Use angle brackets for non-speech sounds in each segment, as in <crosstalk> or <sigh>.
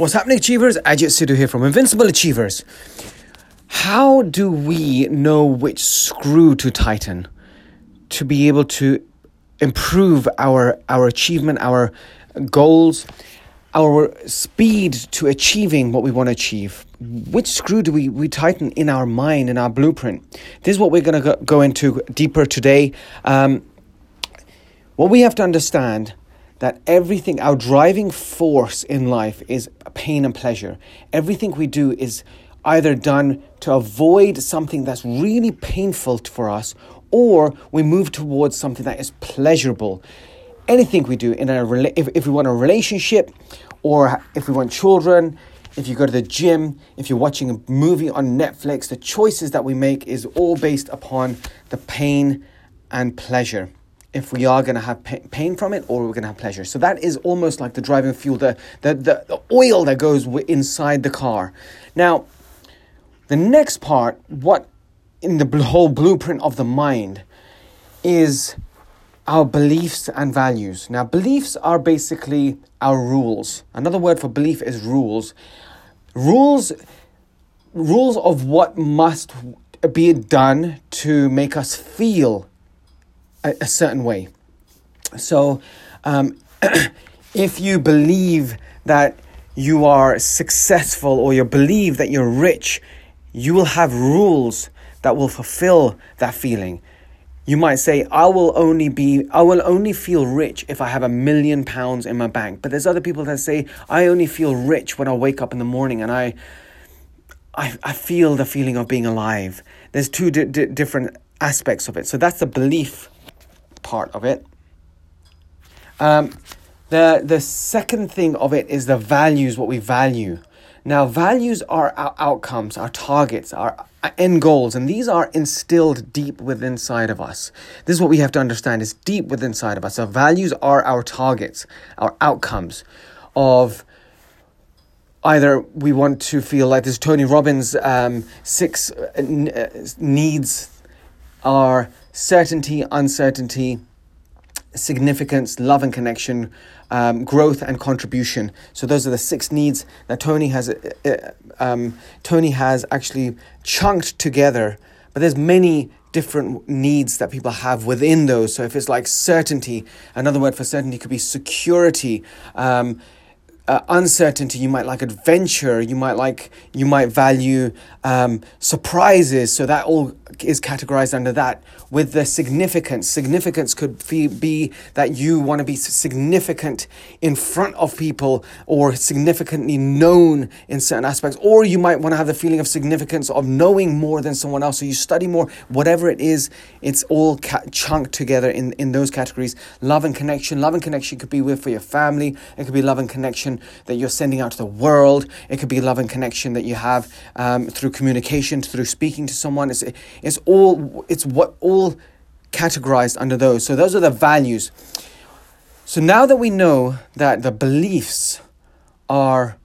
What's happening, Achievers? Ajit Sidhu here from Invincible Achievers. How do we know which screw to tighten to be able to improve our, our achievement, our goals, our speed to achieving what we want to achieve? Which screw do we, we tighten in our mind, in our blueprint? This is what we're going to go, into deeper today. Um, what we have to understand that everything, our driving force in life is pain and pleasure. Everything we do is either done to avoid something that's really painful for us or we move towards something that is pleasurable. Anything we do in a if, if we want a relationship or if we want children, if you go to the gym, if you're watching a movie on Netflix, the choices that we make is all based upon the pain and pleasure if we are going to have pain from it or we're going to have pleasure. So that is almost like the driving fuel, the, the, the, the oil that goes inside the car. Now, the next part, what in the whole blueprint of the mind is our beliefs and values. Now, beliefs are basically our rules. Another word for belief is rules. Rules rules of what must be done to make us feel a, a certain way. So, um, <clears throat> if you believe that you are successful or you believe that you're rich, you will have rules that will fulfill that feeling. You might say, I will only be, I will only feel rich if I have a million pounds in my bank. But there's other people that say, I only feel rich when I wake up in the morning and I, I, I feel the feeling of being alive. There's two di- di- different aspects of it. So that's the belief part of it. Um, the the second thing of it is the values, what we value. Now, values are our outcomes, our targets, our end goals, and these are instilled deep within inside of us. This is what we have to understand: is deep within inside of us. So, values are our targets, our outcomes of either we want to feel like this. Tony Robbins' um, six uh, uh, needs are certainty, uncertainty, significance, love and connection, um, growth and contribution. So those are the six needs that Tony has. Uh, uh, um, Tony has actually chunked together, but there's many different needs that people have within those. So if it's like certainty, another word for certainty could be security. Um, uh, uncertainty you might like adventure you might like you might value um, surprises so that all is categorized under that with the significance. Significance could be that you want to be significant in front of people or significantly known in certain aspects, or you might want to have the feeling of significance of knowing more than someone else. So you study more, whatever it is, it's all ca- chunked together in, in those categories. Love and connection. Love and connection could be with for your family, it could be love and connection that you're sending out to the world, it could be love and connection that you have um, through communication, through speaking to someone. It's, it's all, it's what all categorized under those. So those are the values. So now that we know that the beliefs are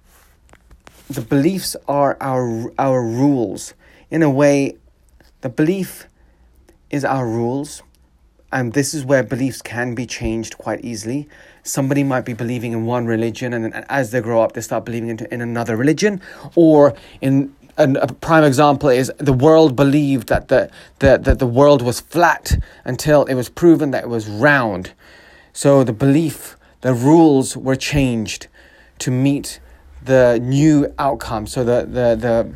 the beliefs are our our rules. In a way, the belief is our rules. And this is where beliefs can be changed quite easily. Somebody might be believing in one religion, and, and as they grow up, they start believing in, in another religion, or in and a prime example is the world believed that the, the, that the world was flat until it was proven that it was round. So the belief, the rules were changed to meet the new outcome. So the, the,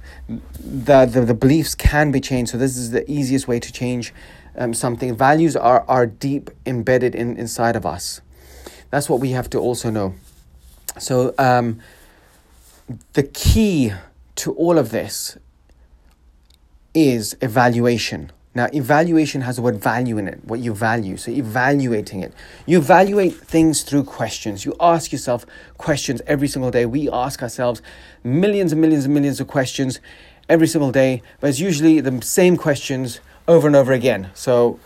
the, the, the, beliefs can be changed. So this is the easiest way to change um, something. Values are, are deep embedded in, inside of us. That's what we have to also know. So um, the key to all of this is evaluation. Now, evaluation has the word value in it, what you value. So, evaluating it. You evaluate things through questions. You ask yourself questions every single day. We ask ourselves millions and millions and millions of questions every single day, but it's usually the same questions over and over again. So,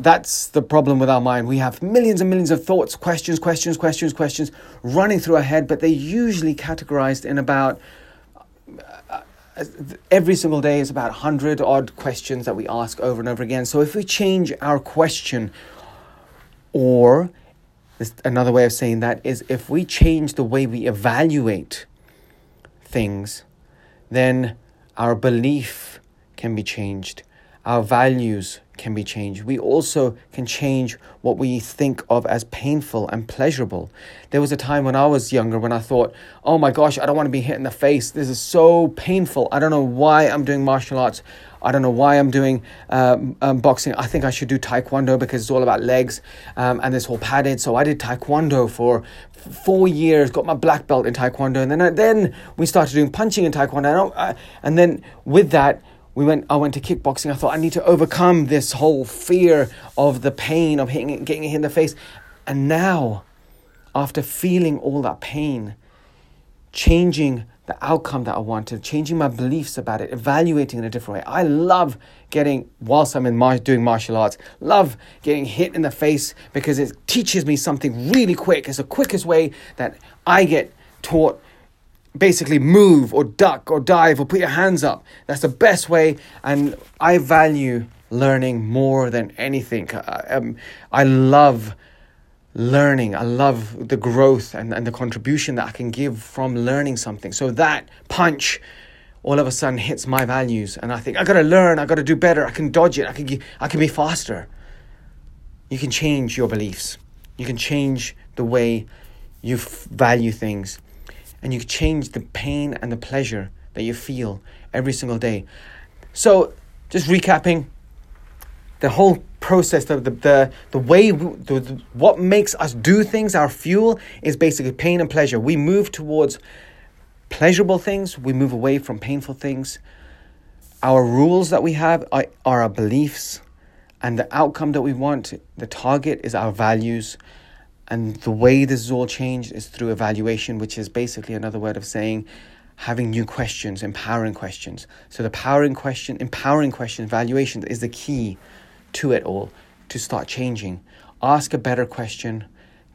that's the problem with our mind. We have millions and millions of thoughts, questions, questions, questions, questions running through our head, but they're usually categorized in about every single day is about 100 odd questions that we ask over and over again. So if we change our question, or another way of saying that is if we change the way we evaluate things, then our belief can be changed, our values can be changed. We also can change what we think of as painful and pleasurable. There was a time when I was younger when I thought, oh my gosh, I don't want to be hit in the face. This is so painful. I don't know why I'm doing martial arts. I don't know why I'm doing um, um, boxing. I think I should do taekwondo because it's all about legs um, and it's all padded. So I did taekwondo for four years, got my black belt in taekwondo, and then I, then we started doing punching in taekwondo. And, and then with that, we went I went to kickboxing. I thought I need to overcome this whole fear of the pain of hitting getting hit in the face. And now, after feeling all that pain, changing the outcome that I wanted, changing my beliefs about it, evaluating in a different way. I love getting, whilst I'm in mar- doing martial arts, love getting hit in the face because it teaches me something really quick. It's the quickest way that I get taught basically move or duck or dive or put your hands up. That's the best way. And I value learning more than anything. Um, I love learning. I love the growth and, and the contribution that I can give from learning something. So that punch all of a sudden hits my values and I think I gotta learn, I gotta do better, I can dodge it, I can, I can be faster. You can change your beliefs. You can change the way you f- value things and you change the pain and the pleasure that you feel every single day. So, just recapping the whole process, the, the, the, the way, the, the, what makes us do things, our fuel, is basically pain and pleasure. We move towards pleasurable things, we move away from painful things. Our rules that we have are, are our beliefs, and the outcome that we want, the target, is our values. And the way this is all changed is through evaluation, which is basically another word of saying having new questions, empowering questions. So the powering question, empowering question, evaluation is the key to it all to start changing. Ask a better question,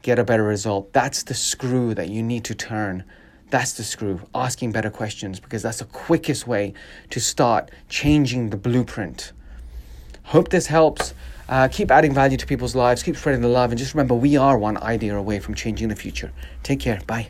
get a better result. That's the screw that you need to turn. That's the screw, asking better questions, because that's the quickest way to start changing the blueprint. Hope this helps. Uh, keep adding value to people's lives, keep spreading the love, and just remember we are one idea away from changing the future. Take care. Bye.